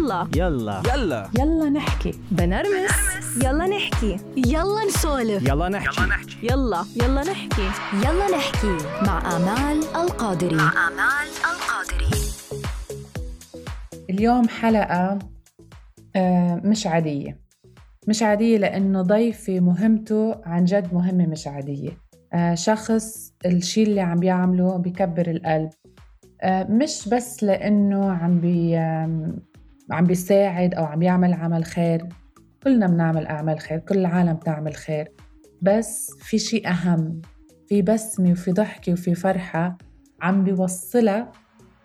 يلا. يلا. يلا. يلا نحكي. بنرمس. يلا نحكي. يلا نسولف. يلا نحكي. يلا يلا. نحكي. يلا نحكي. مع آمال القادري. مع آمال القادري. اليوم حلقة آه، مش عادية. مش عادية لأنه ضيفي مهمته عن جد مهمة مش عادية. آه، شخص الشي اللي عم بيعمله بيكبر القلب. آه، مش بس لأنه عم بي عم بيساعد أو عم بيعمل عمل خير. كلنا بنعمل أعمال خير كل العالم بتعمل خير. بس في شيء أهم في بسمة وفي ضحكة وفي فرحة عم بيوصلها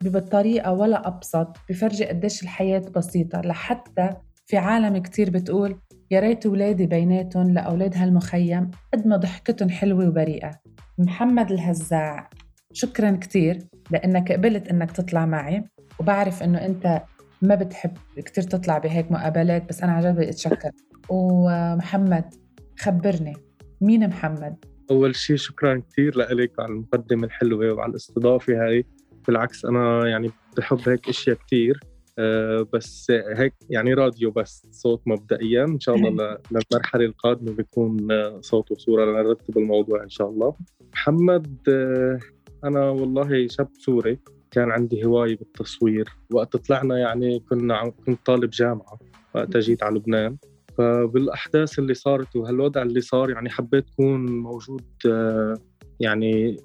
بطريقة ولا أبسط بفرجي قديش الحياة بسيطة. لحتى في عالم كتير بتقول يا ريت ولادي بيناتهم لأولاد هالمخيم قد ما ضحكتهم حلوة وبريئة. محمد الهزاع شكرا كتير لأنك قبلت إنك تطلع معي. وبعرف إنه أنت ما بتحب كتير تطلع بهيك مقابلات بس أنا جد بدي أتشكر. ومحمد خبرني. مين محمد؟ أول شيء شكرا كثير لك على المقدمة الحلوة وعلى الاستضافة هاي. بالعكس أنا يعني بحب هيك أشياء كثير أه بس هيك يعني راديو بس صوت مبدئيا. إن شاء الله ل- للمرحلة القادمة بيكون آه، صوت وصورة لنرتب الموضوع إن شاء الله. محمد آه، أنا والله شاب سوري كان عندي هواية بالتصوير. وقت طلعنا يعني كنا عم- كنت طالب جامعة وقتها جيت على لبنان. فبالأحداث اللي صارت وهالوضع اللي صار يعني حبيت أكون موجود آه، يعني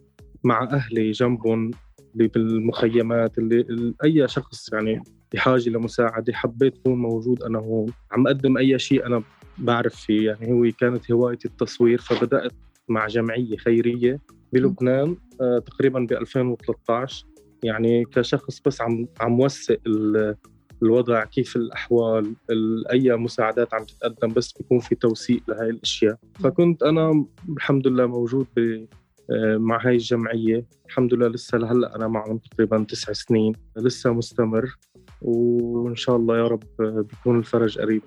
مع أهلي جنبهم اللي بالمخيمات اللي ال- أي شخص يعني بحاجة لمساعدة حبيت أكون موجود أنا هون. عم أقدم أي شيء أنا بعرف فيه يعني هو كانت هوايتي التصوير. فبدأت مع جمعية خيرية بلبنان آه، تقريبا ب 2013 يعني كشخص بس عم عم وثق ال- الوضع كيف الأحوال ال- أي مساعدات عم تتقدم بس بيكون في توثيق لهي الأشياء. فكنت أنا الحمد لله موجود ب آه، مع هاي الجمعية. الحمد لله لسه لهلأ أنا معهم تقريبا تسع سنين. لسه مستمر. وإن شاء الله يا رب بيكون الفرج قريب.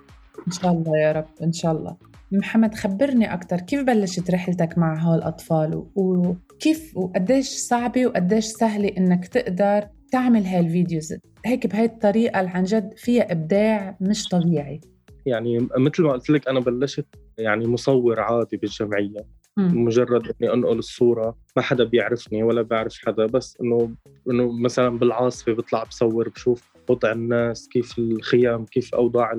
إن شاء الله يا رب إن شاء الله. محمد خبرني أكتر كيف بلشت رحلتك مع هول الأطفال و- وكيف وقديش صعبة وقديش سهلة إنك تقدر تعمل هاي الفيديوز هيك بهاي الطريقة اللي عن جد فيها إبداع مش طبيعي. يعني مثل ما قلت لك أنا بلشت يعني مصور عادي بالجمعية مم. مجرد إني أنقل الصورة ما حدا بيعرفني ولا بعرف حدا بس إنه إنه مثلا بالعاصفة بطلع بصور بشوف وضع الناس كيف الخيام كيف أوضاع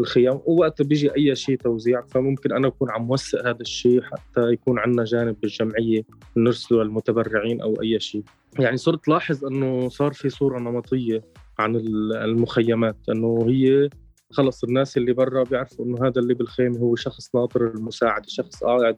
الخيام ووقت بيجي أي شيء توزيع فممكن أنا أكون عم وثق هذا الشيء حتى يكون عندنا جانب بالجمعية نرسله للمتبرعين أو أي شيء. يعني صرت لاحظ إنه صار في صورة نمطية عن ال- المخيمات إنه هي خلص الناس اللي برا بيعرفوا إنه هذا اللي بالخيمة هو شخص ناطر المساعدة شخص قاعد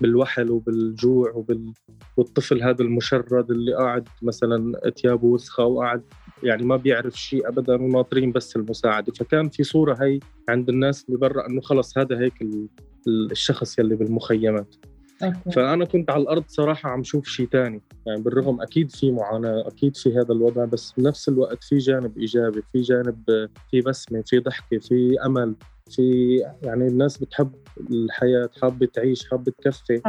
بالوحل وبالجوع وبال... والطفل هذا المشرد اللي قاعد مثلا ثيابه وسخه وقاعد يعني ما بيعرف شيء ابدا وناطرين بس المساعدة فكان في صورة هي عند الناس اللي برا إنه خلص هذا هيك ال... ال- الشخص يلي بالمخيمات أوكي. فأنا كنت على الأرض صراحة عم شوف شيء تاني يعني بالرغم أكيد في معاناة أكيد في هذا الوضع بس بنفس الوقت في جانب إيجابي في جانب في بسمة في ضحكة في أمل في يعني الناس بتحب الحياة حابة تعيش حابة تكفي.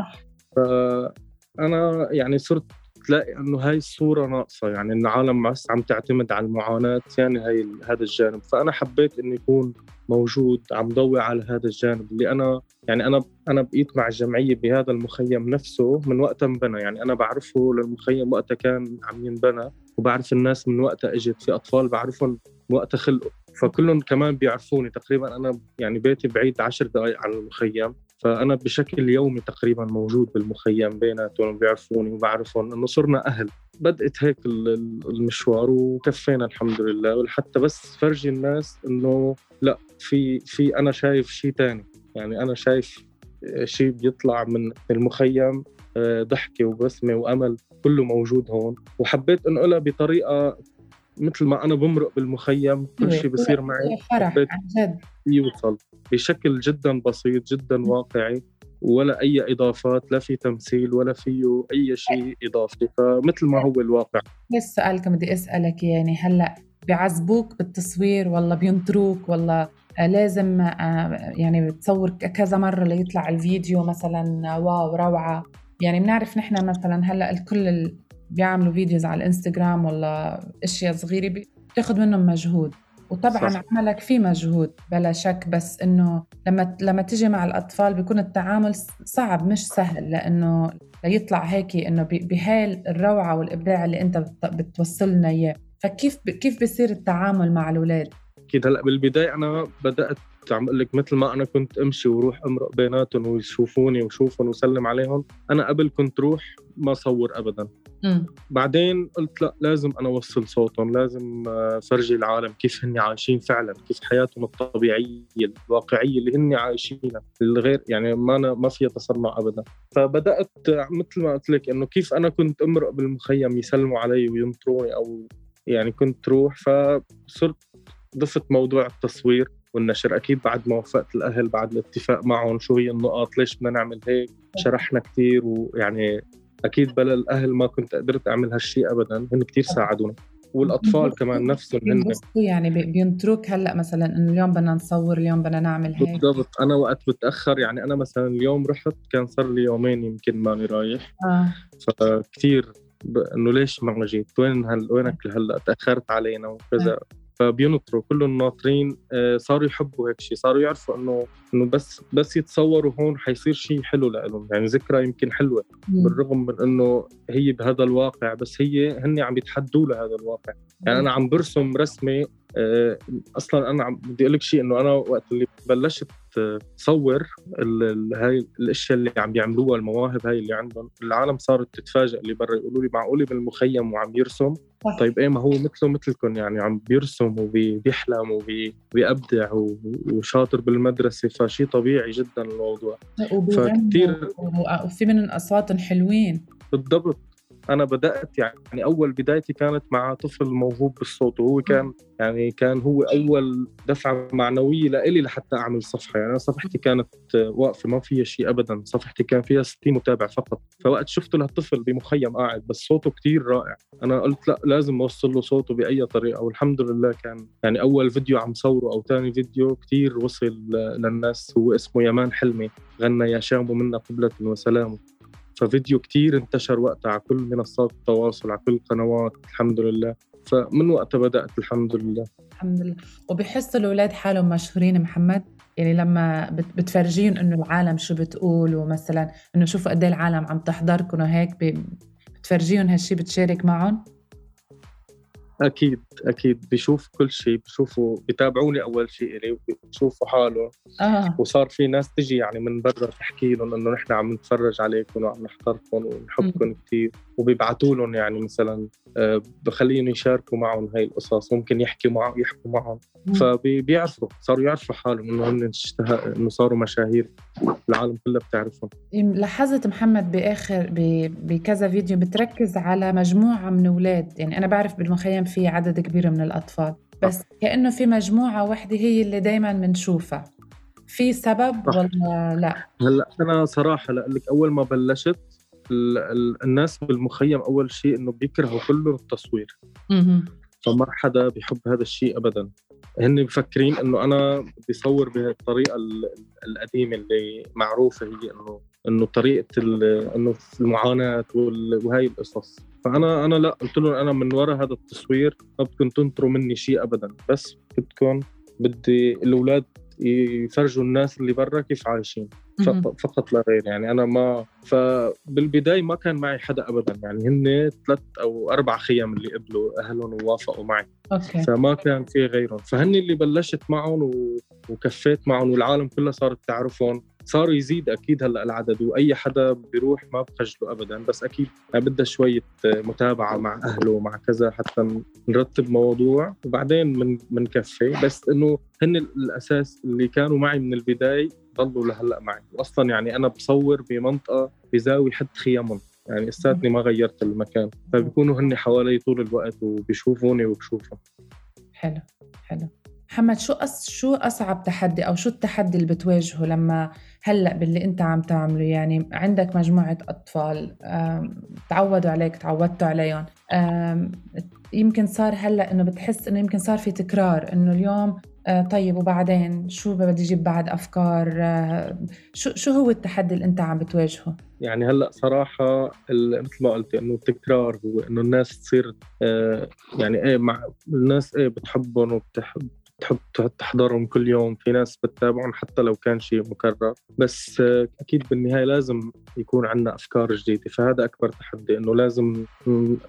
فانا يعني صرت تلاقي إنه هاي الصورة ناقصة يعني إن العالم عم تعتمد على المعاناة يعني هاي هذا الجانب. فأنا حبيت اني اكون موجود عم ضوي على هذا الجانب اللي أنا يعني أنا أنا بقيت مع الجمعية بهذا المخيم نفسه من وقت انبنى. يعني أنا بعرفه للمخيم وقتها كان عم ينبنى وبعرف الناس من وقتها إجت. في أطفال بعرفهم وقتها خلقوا. فكلهم كمان بيعرفوني. تقريبا أنا يعني بيتي بعيد عشر دقائق عن المخيم. فأنا بشكل يومي تقريبا موجود بالمخيم بيناتهم بيعرفوني وبعرفهم إنه صرنا أهل. بدأت هيك ال- ال- المشوار وكفينا الحمد لله. ولحتى بس فرجي الناس إنه لا في في أنا شايف شيء تاني. يعني أنا شايف شيء بيطلع من المخيم آه، ضحكة وبسمة وأمل كله موجود هون. وحبيت انقلها بطريقة مثل ما أنا بمرق بالمخيم كل شيء بصير معي فرح حبيت عن جد. يوصل. بشكل جدا بسيط جدا واقعي ولا أي إضافات لا في تمثيل ولا فيه أي شيء إضافي. فمثل ما هو الواقع. بس السؤال كان بدي أسألك يعني هلأ بيعذبوك بالتصوير ولا بينطروك ولا آه، لازم آه، يعني بتصور كذا مرة ليطلع الفيديو مثلا واو روعة. يعني بنعرف نحن مثلا هلأ الكل ال- بيعملوا videos على الإنستغرام ولا أشياء صغيرة بي- بتاخذ منهم مجهود. وطبعا صح. عملك فيه مجهود بلا شك بس إنه لما لما تيجي مع الأطفال بيكون التعامل صعب مش سهل لأنه ليطلع هيك إنه بهاي الروعة والإبداع اللي أنت بت- بتوصل لنا إياه. فكيف كيف بصير التعامل مع الأولاد؟ أكيد. هلأ بالبداية أنا بدأت عم أقول لك مثل ما أنا كنت أمشي وروح أمرق بيناتهم ويشوفوني وشوفهم وسلم عليهم أنا قبل كنت روح ما صور ابدا. امم بعدين قلت لا لازم أنا أوصل صوتهم لازم آه، فرجي العالم كيف هن عايشين فعلا كيف حياتهم الطبيعية الواقعية اللي هن عايشينها الغير يعني ما أنا ما فيها تصنع ابدا. فبدأت آه، مثل ما قلت لك إنه كيف أنا كنت أمرق بالمخيم يسلموا علي وينطروني أو يعني كنت روح فصرت ضفت موضوع التصوير. والنشر أكيد بعد ما وفقت الأهل بعد الاتفاق معهم شو هي النقاط ليش بدنا نعمل هيك؟ شرحنا كثير ويعني أكيد بلا الأهل ما كنت قدرت أعمل هالشيء ابدا هن كثير ساعدونا. والأطفال كمان نفسهم هن يعني بي- بينطروك هلأ مثلا إنه اليوم بدنا نصور اليوم بدنا نعمل هيك. بالضبط. أنا وقت بتاخر يعني أنا مثلا اليوم رحت كان صار لي يومين يمكن ماني رايح. آه. فكثير ب... إنه ليش ما جيت؟ وين هل... وينك هلأ؟ تأخرت علينا وكذا. فبينطروا كلهم ناطرين آه، صاروا يحبوا هيك شيء صاروا يعرفوا إنه إنه بس بس يتصوروا هون حيصير شيء حلو لهم يعني ذكرى يمكن حلوة بالرغم من إنه هي بهذا الواقع بس هي هن عم يتحدوا لهذا الواقع. يعني أنا عم برسم رسمة أصلا أنا عم بدي أقول لك شيء إنه أنا وقت اللي بلشت آه، صور هاي الأشياء اللي عم بيعملوها المواهب هاي اللي عندهم العالم صارت تتفاجئ اللي برا يقولوا لي معقوله بالمخيم وعم يرسم. طيب إيه ما هو مثله مثلكم يعني عم بيرسم وبيحلم وبيبدع وشاطر بالمدرسة فشيء طبيعي جدا الموضوع. فكتير- وفي منهم أصواتهم حلوين. بالضبط. أنا بدأت يعني أول بدايتي كانت مع طفل موهوب بالصوت وهو كان يعني كان هو أول دفعة معنوية لإلي لحتى أعمل صفحة. يعني أنا صفحتي كانت واقفة ما فيها شيء ابدا. صفحتي كان فيها 60 متابع فقط. فوقت شفت لهالطفل بمخيم قاعد بس صوته كتير رائع. أنا قلت لا لازم أوصل له صوته بأي طريقة. والحمد لله كان يعني أول فيديو عم صوره أو ثاني فيديو كتير وصل للناس. هو اسمه يمان حلمي غنى يا شام منا قبلة وسلام. ففيديو كتير انتشر وقتها على كل منصات التواصل على كل القنوات الحمد لله. فمن وقتها بدأت الحمد لله. الحمد لله. وبحسوا الأولاد حالهم مشهورين محمد؟ يعني لما بت- بتفرجيهم إنه العالم شو بتقول ومثلا إنه شوفوا قد إيه العالم عم تحضركم وهيك بتفرجيهم هالشي بتشارك معهم؟ أكيد أكيد. بيشوف كل شيء بيشوفوا بيتابعوني أول شيء إلي بيشوفوا حالهم آه. وصار في ناس تجي يعني من برا تحكي لهم إنه نحن عم نتفرج عليكم وعم نحضركم ونحبكم كثير وبيبعتوا لهم يعني مثلا آه، بخليهم يشاركوا معهم هاي القصص ممكن يحكي معهم يحكوا معهم. فبيعرفوا صاروا يعرفوا حالهم إنه هن إنه صاروا مشاهير العالم كلها بتعرفهم. لاحظت محمد بآخر ب- بكذا فيديو بتركز على مجموعة من أولاد يعني أنا بعرف بالمخيم في عدد كبير من الأطفال. بس كأنه في مجموعة واحدة هي اللي دائما بنشوفها. في سبب. ولا لا؟ هلأ أنا صراحة لك أول ما بلشت الناس بالمخيم أول شيء إنه بيكرهوا كلهم التصوير. فما حدا بيحب هذا الشيء ابدا هن مفكرين إنه أنا بدي صور بهالطريقة ال- القديمة اللي معروفة هي إنه إنه طريقة إنه المعاناة وهي القصص فأنا أنا لا قلت لهم أنا من وراء هذا التصوير ما بدكم تنطروا مني شيء ابدا بس بدكم بدي الأولاد يفرجوا الناس اللي برا كيف عايشين. فقط, لا غير يعني. أنا ما فبالبدايه ما كان معي حدا ابدا يعني. هن ثلاث أو أربع خيام اللي قبلوا أهلهم ووافقوا معي. أوكي. فما كان في غيرهم. فهن اللي بلشت معهم و... وكفيت معهم والعالم كلها صارت تعرفهم. صاروا يزيد أكيد هلأ العدد وأي حدا بيروح ما بخجله ابدا. بس أكيد بدها شوية متابعة مع أهله ومع كذا حتى نرتب موضوع وبعدين من بنكفي بس إنه هن الأساس اللي كانوا معي من البداية ضلوا لهلأ معي. واصلا يعني أنا بصور بمنطقة بزاوية حد خيامهم. يعني لساتني ما غيرت المكان. فبيكونوا هن حوالي طول الوقت وبيشوفوني وبشوفهم. حلو حلو. محمد شو أص... شو أصعب تحدي أو شو التحدي اللي بتواجهه لما هلأ باللي أنت عم تعمله؟ يعني عندك مجموعة أطفال تعودوا عليك تعودتوا عليهم. يمكن صار هلأ إنه بتحس إنه يمكن صار في تكرار إنه اليوم طيب وبعدين شو بدي أجيب بعد أفكار؟ آه شو شو هو التحدي اللي أنت عم بتواجهه؟ يعني هلأ صراحة مثل ما قلت إنه التكرار هو انه الناس تصير آه يعني إيه مع الناس إيه بتحبهم وبتحب تحب تحضرهم كل يوم. في ناس بتتابعهم حتى لو كان شيء مكرر. بس أكيد بالنهاية لازم يكون عندنا أفكار جديدة. فهذا أكبر تحدي إنه لازم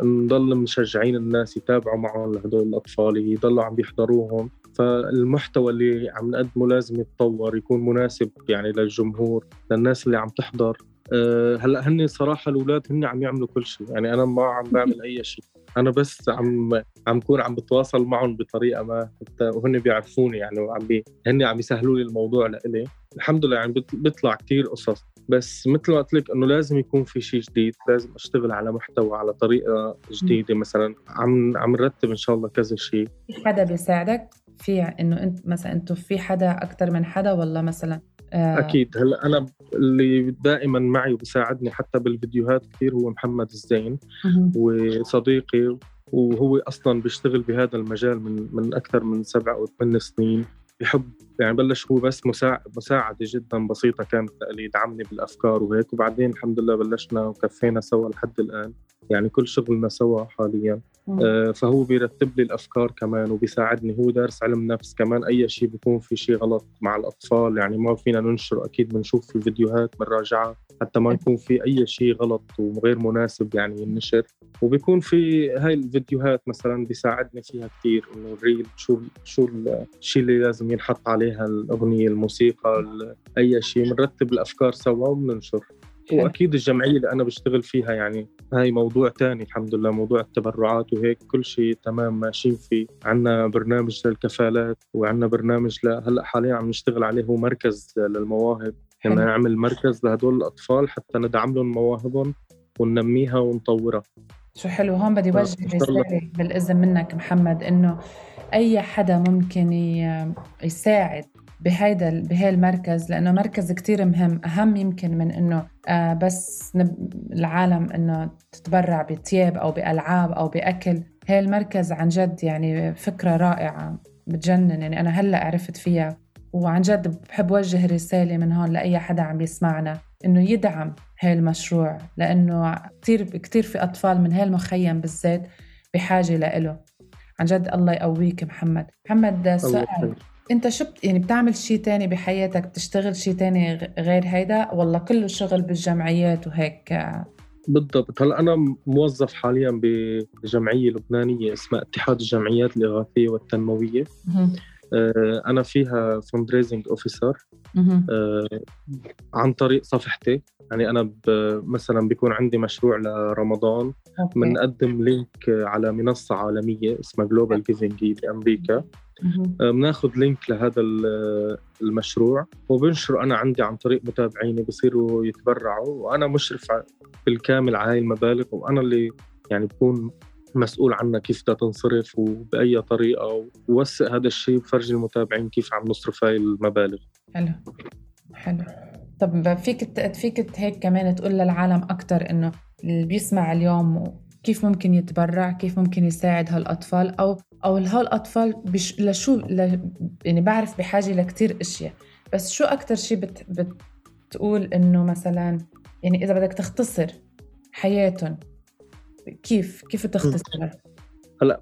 نضل مشجعين الناس يتابعوا معهم لهدول الأطفال يضلوا عم بيحضروهم. فالمحتوى اللي عم نقدمه لازم يتطور يكون مناسب يعني للجمهور للناس اللي عم تحضر. أه هلأ هن صراحة الأولاد هن عم يعملوا كل شيء. يعني أنا ما عم بعمل أي شيء. أنا بس عم عم كون عم بتواصل معهم بطريقة ما حتى وهن بيعرفوني يعني وعم بي هن عم يسهلوا لي الموضوع لإلي. الحمد لله يعني بيطلع كثير قصص. بس مثل ما قلت لك إنه لازم يكون في شيء جديد لازم أشتغل على محتوى على طريقة جديدة. مثلا عم عم نرتب إن شاء الله كذا شيء. حدا بيساعدك؟ في إنه أنت مثلا أنتم في حدا أكثر من حدا ولا مثلا آه؟ أكيد. هلأ أنا اللي دائما معي وبساعدني حتى بالفيديوهات كثير هو محمد الزين وصديقي وهو أصلا بيشتغل بهذا المجال من من أكثر من سبع أو ثمان سنين. بحب يعني بلش هو بس مساعدة جدا بسيطة كانت لي يدعمني بالأفكار وهيك. وبعدين الحمد لله بلشنا وكفينا سوا لحد الآن. يعني كل شغلنا سوا حاليا. فهو بيرتب لي الأفكار كمان وبيساعدني. هو دارس علم نفس كمان. أي شيء بيكون في شيء غلط مع الأطفال يعني ما فينا ننشر أكيد بنشوف في الفيديوهات بنراجعها حتى ما يكون في أي شيء غلط وغير مناسب يعني ينشر. وبيكون في هاي الفيديوهات مثلا بيساعدني فيها كثير إنه الريل شو شو الشيء اللي لازم ينحط عليها الأغنية الموسيقى أي شيء. بنرتب الأفكار سوا وبننشر. وأكيد الجمعية اللي أنا بشتغل فيها يعني هاي موضوع تاني الحمد لله موضوع التبرعات وهيك كل شيء تمام ماشيين فيه. عندنا برنامج للكفالات وعندنا برنامج هلأ حاليا عم نشتغل عليه هو مركز للمواهب. يعني نعمل مركز لهدول الأطفال حتى ندعم لهم مواهبهم وننميها ونطورها. شو حلو هون بدي وجه رسالة بالإذن منك محمد إنه أي حدا ممكن يساعد بهيدا بهي المركز لأنه مركز كتير مهم. أهم يمكن من إنه آه بس العالم إنه تتبرع بثياب أو بألعاب أو بأكل. هي المركز عن جد يعني فكرة رائعة بتجنن. يعني أنا هلأ عرفت فيها وعن جد بحب وجه رساله من هون لأي حدا عم يسمعنا إنه يدعم هاي المشروع لأنه كثير كثير في أطفال من هاي المخيم بالذات بحاجة لإله. عن جد الله يقويك محمد. محمد سؤال. انت شو يعني بتعمل شيء تاني بحياتك؟ بتشتغل شيء تاني غير هيدا؟ ولا كله شغل بالجمعيات وهيك؟ بالضبط. هلأ أنا موظف حاليا بجمعية لبنانية اسمها اتحاد الجمعيات الإغاثية والتنموية. آه، أنا فيها fundraising officer عن طريق صفحتي. يعني أنا مثلا بيكون عندي مشروع لرمضان. بنقدم link على منصة عالمية اسمها GlobalGiving بامريكا بناخذ link لهذا المشروع وبنشره أنا عندي عن طريق متابعيني بصيروا يتبرعوا وأنا مشرف بالكامل على هاي المبالغ وأنا اللي يعني بكون مسؤول عنها كيف بدها تنصرف وبأي طريقة ووثق هذا الشيء وفرجي المتابعين كيف عم نصرف هاي المبالغ. حلو. حلو. طب فيك فيك هيك كمان تقول للعالم أكثر إنه اللي بيسمع اليوم كيف ممكن يتبرع كيف ممكن يساعد هالأطفال أو أو هالأطفال بش لشو ل... يعني بعرف بحاجة لكتير أشياء بس شو أكثر شيء بت... بتقول إنه مثلا يعني إذا بدك تختصر حياتهم كيف كيف تختصرها؟ هلأ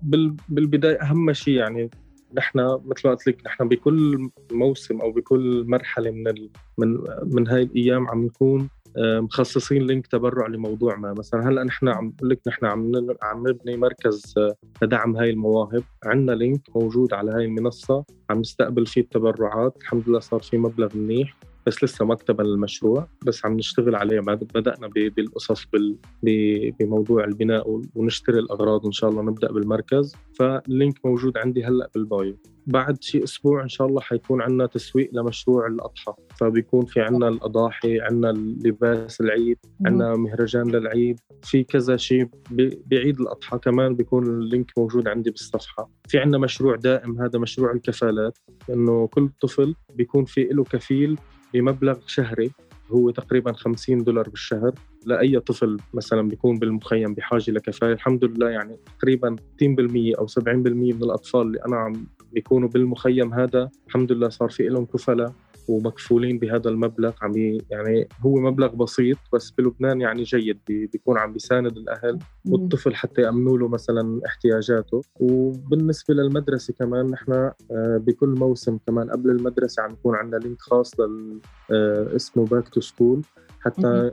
بالبداية أهم شيء يعني نحن مثل ما قلت لك نحن بكل موسم أو بكل مرحلة من ال... من من هاي الأيام عم نكون مخصصين link تبرع لموضوع ما. مثلا هلا نحن عم بقول لك نحن عم عم نبني مركز آه، لدعم هاي المواهب. عندنا link موجود على هاي المنصة. عم نستقبل فيه التبرعات. الحمد لله صار في مبلغ منيح. بس لسه ما اكتمل المشروع بس عم نشتغل عليه بدأنا بالقصص بموضوع البناء ونشتري الأغراض إن شاء الله نبدأ بالمركز. فال link موجود عندي هلأ بال bio. بعد شيء أسبوع إن شاء الله حيكون عندنا تسويق لمشروع الأضحى. فبيكون في عندنا الأضاحي عندنا لباس العيد عندنا مهرجان للعيد. في كذا شيء بعيد الأضحى كمان بيكون اللينك موجود عندي بالصفحة. في عندنا مشروع دائم هذا مشروع الكفالات. إنه كل طفل بيكون في له كفيل بمبلغ شهري هو تقريبا 50 دولار بالشهر لأي طفل مثلا بيكون بالمخيم بحاجة لكفاية. الحمد لله يعني تقريبا 60% أو 70% من الأطفال اللي أنا عم بيكونوا بالمخيم هذا الحمد لله صار في لهم كفله ومكفولين بهذا المبلغ عم يعني هو مبلغ بسيط بس بلبنان يعني جيد بيكون عم بيساند الأهل والطفل حتى يأمنوا له مثلا احتياجاته. وبالنسبة للمدرسة كمان نحن آه، بكل موسم كمان قبل المدرسة عم يكون عندنا link خاص لل آه، اسمه back to school حتى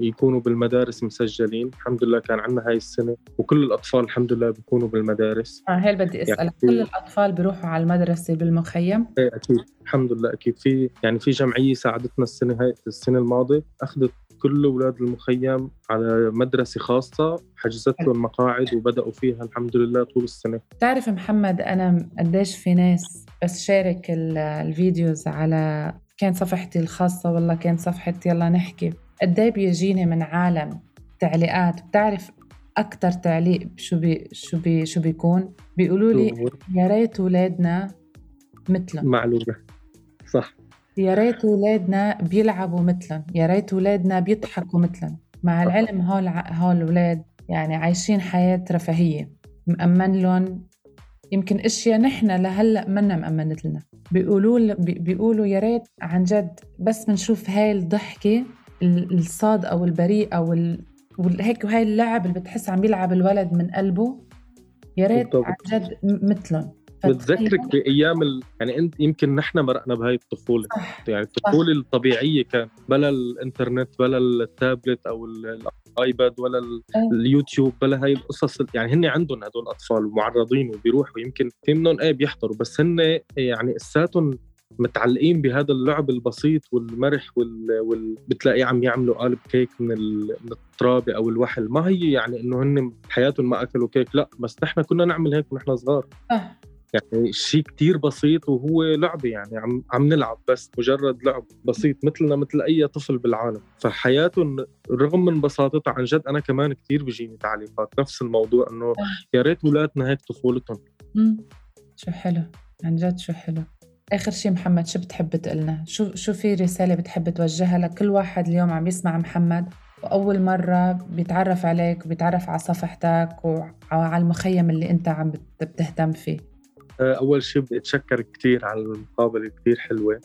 يكونوا بالمدارس مسجلين. الحمد لله كان عندنا هاي السنة وكل الأطفال الحمد لله بيكونوا بالمدارس. آه هيك بدي أسألك يعني كل الأطفال بيروحوا على المدرسة بالمخيم؟ إيه أكيد. الحمد لله أكيد. في يعني في جمعية ساعدتنا السنة هاي السنة الماضية أخذت كل أولاد المخيم على مدرسة خاصة حجزت لهم مقاعد وبدأوا فيها الحمد لله طول السنة. تعرف محمد أنا قديش في ناس بس شارك الفيديوز على كان صفحتي الخاصة والله كان صفحة يلا نحكي. قد إيه بيجيني من عالم تعليقات؟ بتعرف أكتر تعليق شو بي شو بي شو بيكون؟ بيقولوا لي يا ريت أولادنا مثلهم. معلومة. صح. يا ريت أولادنا بيلعبوا مثلهم يا ريت أولادنا بيضحكوا مثلهم. مع العلم هول هول الأولاد يعني عايشين حياة رفاهية. مأمن لهم يمكن أشياء نحن لهلأ منا مأمنت لنا بيقولوا بيقولوا يا ريت عن جد بس بنشوف هاي الضحكة الصاد أو البريء أو هيك وهي اللعب اللي بتحس عم بيلعب الولد من قلبه يا ريت عن جد مثلهم بتذكرك بأيام ال... يعني أنت يمكن نحن مرقنا بهاي الطفولة صح. يعني الطفولة صح. الطبيعية كان بلا الإنترنت بلا التابلت أو الايباد ولا إيه. اليوتيوب بلا هاي القصص. يعني هن عندهم هدول الاطفال ومعرضين وبيروحوا. يمكن في منهم إيه بيحضروا بس هن يعني اساتهم متعلقين بهذا اللعب البسيط والمرح وال, وال... بتلاقيه عم يعملوا قالب كيك من, ال... من الترابه أو الوحل. ما هي يعني إنه هن بحياتهم ما أكلوا كيك. لا بس نحن كنا نعمل هيك ونحن صغار. يعني شيء كتير بسيط وهو لعبة يعني عم عم نلعب بس مجرد لعب بسيط مثلنا مثل أي طفل بالعالم. فحياته رغم من بساطتها عن جد أنا كمان كتير بيجيني تعليقات نفس الموضوع إنه يا ريت ولادنا هيك طفولتهم. شو حلو. عن جد شو حلو. آخر شيء محمد شو بتحب تقلنا؟ شو شو في رسالة بتحب توجهها لكل واحد اليوم عم يسمع محمد؟ وأول مرة بيتعرف عليك وبيتعرف على صفحتك وعلى المخيم اللي أنت عم بتهتم فيه. أول شيء بدي أتشكر كثير على المقابلة كثير حلوة.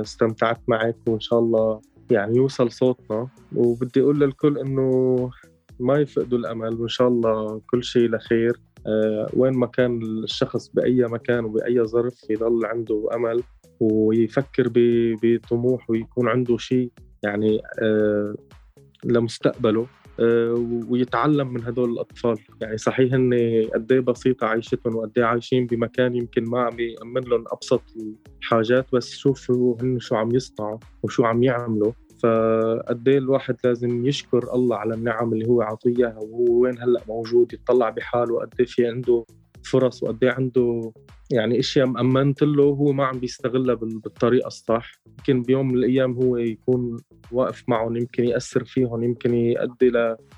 استمتعت معك وإن شاء الله يعني يوصل صوتنا. وبدي أقول للكل إنه ما يفقدوا الأمل وإن شاء الله كل شيء لخير. أه وين ما كان الشخص بأي مكان وبأي ظرف يضل عنده أمل ويفكر بطموح ويكون عنده شيء يعني لمستقبله. آه، ويتعلم من هدول الأطفال. يعني صحيح ان قد إيه بسيطة عيشتهم وقد إيه عايشين بمكان يمكن ما عم يأمن لهم أبسط الحاجات بس شوفوا هن شو عم يصنعوا وشو عم يعملوا. فقد إيه الواحد لازم يشكر الله على النعم اللي هو عطيه وهو وين هلأ موجود يطلع بحاله قد إيه في عنده فرص وقد إيه عنده يعني أشياء مأمنت له هو ما عم بيستغلها بالطريقة الصح. يمكن بيوم من الأيام هو يكون واقف معهم يمكن يأثر فيهم يمكن يؤدي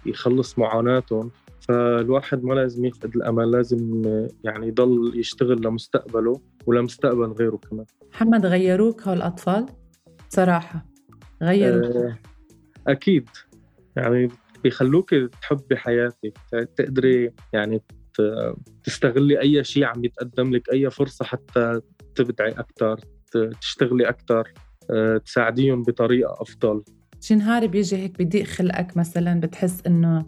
ليخلص معاناتهم. فالواحد ما لازم يفقد الأمل لازم يعني يضل يشتغل لمستقبله ولمستقبل غيره كمان. محمد غيروك هول الاطفال صراحة غيروك. أه أكيد. يعني بيخلوك تحبي حياتك تقدري يعني تستغلي أي شيء عم يتقدم لك أي فرصة حتى تبدعي أكثر تشتغلي أكثر آه، تساعديهم بطريقة أفضل. شي نهار بيجي هيك بضيق خلقك مثلا بتحس إنه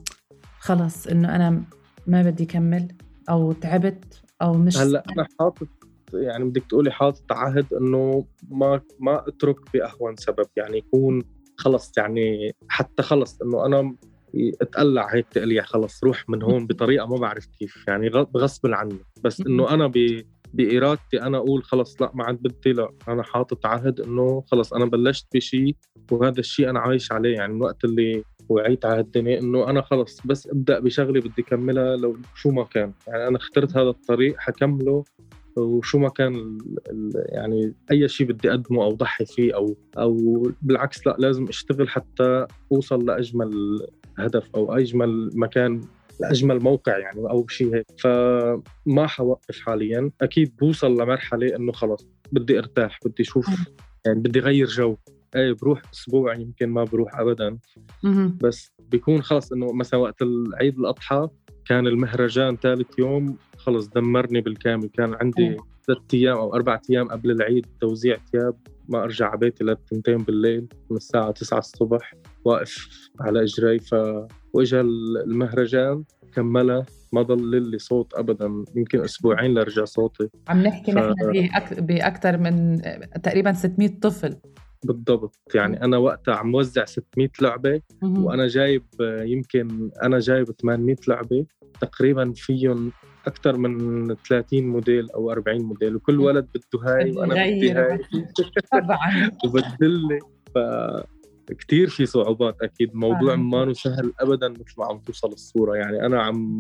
خلص إنه أنا ما بدي كمل أو تعبت أو مش هلأ أنا حاطط يعني بدك تقولي حاطط عهد إنه ما ما أترك بأهون سبب يعني يكون خلص يعني حتى خلص إنه أنا اتقلع هيك تقليع خلص روح من هون بطريقة ما بعرف كيف يعني غصب عني. بس إنه أنا ب بإرادتي أنا أقول خلص لا ما عاد بدي لا أنا حاطط عهد إنه خلص أنا بلشت بشيء وهذا الشيء أنا عايش عليه. يعني من وقت اللي وعيت على الدنيا إنه أنا خلص بس أبدأ بشغلة بدي كملها لو شو ما كان. يعني أنا اخترت هذا الطريق حكمله وشو ما كان يعني أي شيء بدي أقدمه أو ضحي فيه أو أو بالعكس لا لازم أشتغل حتى أوصل لأجمل هدف أو أجمل مكان لاجمل موقع يعني أو شيء هيك. فما حوقف حاليا. أكيد بوصل لمرحلة إنه خلص بدي أرتاح بدي أشوف يعني بدي غير جو. إيه بروح أسبوع يمكن ما بروح ابدا. بس بيكون خلص إنه مثلا وقت العيد الأضحى كان المهرجان ثالث يوم. خلص دمرني بالكامل. كان عندي. ثلاث أيام أو أربع أيام قبل العيد توزيع ثياب. ما أرجع على بيتي للتنتين بالليل من الساعة 9 الصبح. واقف على إجري ف واجا المهرجان كملها ما ضل لي صوت ابدا يمكن أسبوعين لرجع صوتي. عم نحكي ف- نحن بأك... بأكثر من تقريبا 600 طفل. بالضبط. يعني أنا وقتها عم وزع 600 لعبة. وأنا جايب يمكن أنا جايب 800 لعبة. تقريبا فيهم أكثر من 30 موديل أو 40 موديل وكل ولد بده هاي وأنا بدي. هاي. طبعا. وبدلي ف كثير في صعوبات أكيد الموضوع فعلاً. ما سهل ابدا مثل ما عم توصل الصورة. يعني أنا عم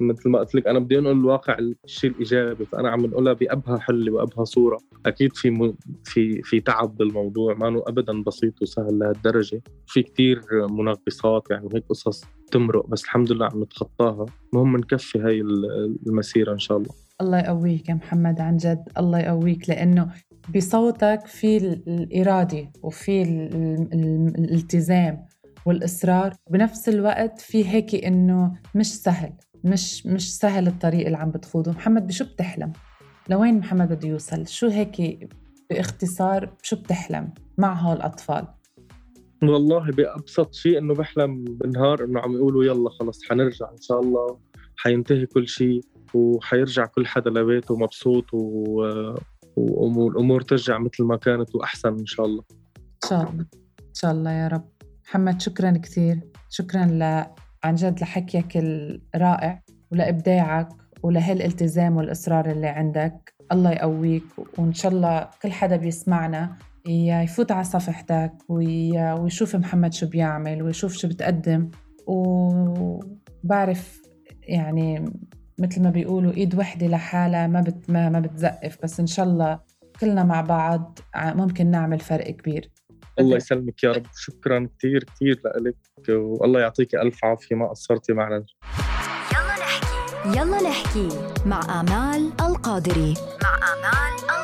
مثل ما قلت لك أنا بدي أنقل الواقع الشيء الإيجابي فانا عم انقلها بأبهى حل وأبهى صورة. أكيد في م... في في تعب بالموضوع. ما ابدا بسيط وسهل لهالدرجة. في كثير منغصات يعني وهيك قصص تمرق بس الحمد لله عم نتخطاها. المهم نكفي هاي المسيرة إن شاء الله. الله يقويك يا محمد عن جد الله يقويك لأنه بصوتك في ال- الإرادة وفي ال- ال- الالتزام والإصرار بنفس الوقت في هيك إنه مش سهل مش مش سهل الطريق اللي عم بتخوضه محمد بشو بتحلم؟ لوين محمد بده يوصل؟ شو هيك باختصار شو بتحلم مع هول الأطفال؟ والله بأبسط شيء إنه بحلم بالنهار إنه عم يقولوا يلا خلص حنرجع إن شاء الله حينتهي كل شيء وحيرجع كل حدا لبيته مبسوط و... و- والأمور ترجع مثل ما كانت وأحسن إن شاء الله. إن شاء الله. إن شاء الله يا رب. محمد شكرا كثير. شكرا ل... عن جد لحكيك الرائع ولإبداعك ولهالالتزام والإصرار اللي عندك. الله يقويك وإن شاء الله كل حدا بيسمعنا يفوت على صفحتك وي... ويشوف محمد شو بيعمل ويشوف شو بتقدم. وبعرف يعني مثل ما بيقولوا إيد وحدة لحالها ما بت ما, ما بتزقف بس إن شاء الله كلنا مع بعض ممكن نعمل فرق كبير. الله يسلمك يا رب. شكرا كثير كثير لك والله يعطيك ألف عافية ما قصرتي معنا. يلا نحكي. يلا نحكي مع آمال القادري. مع آمال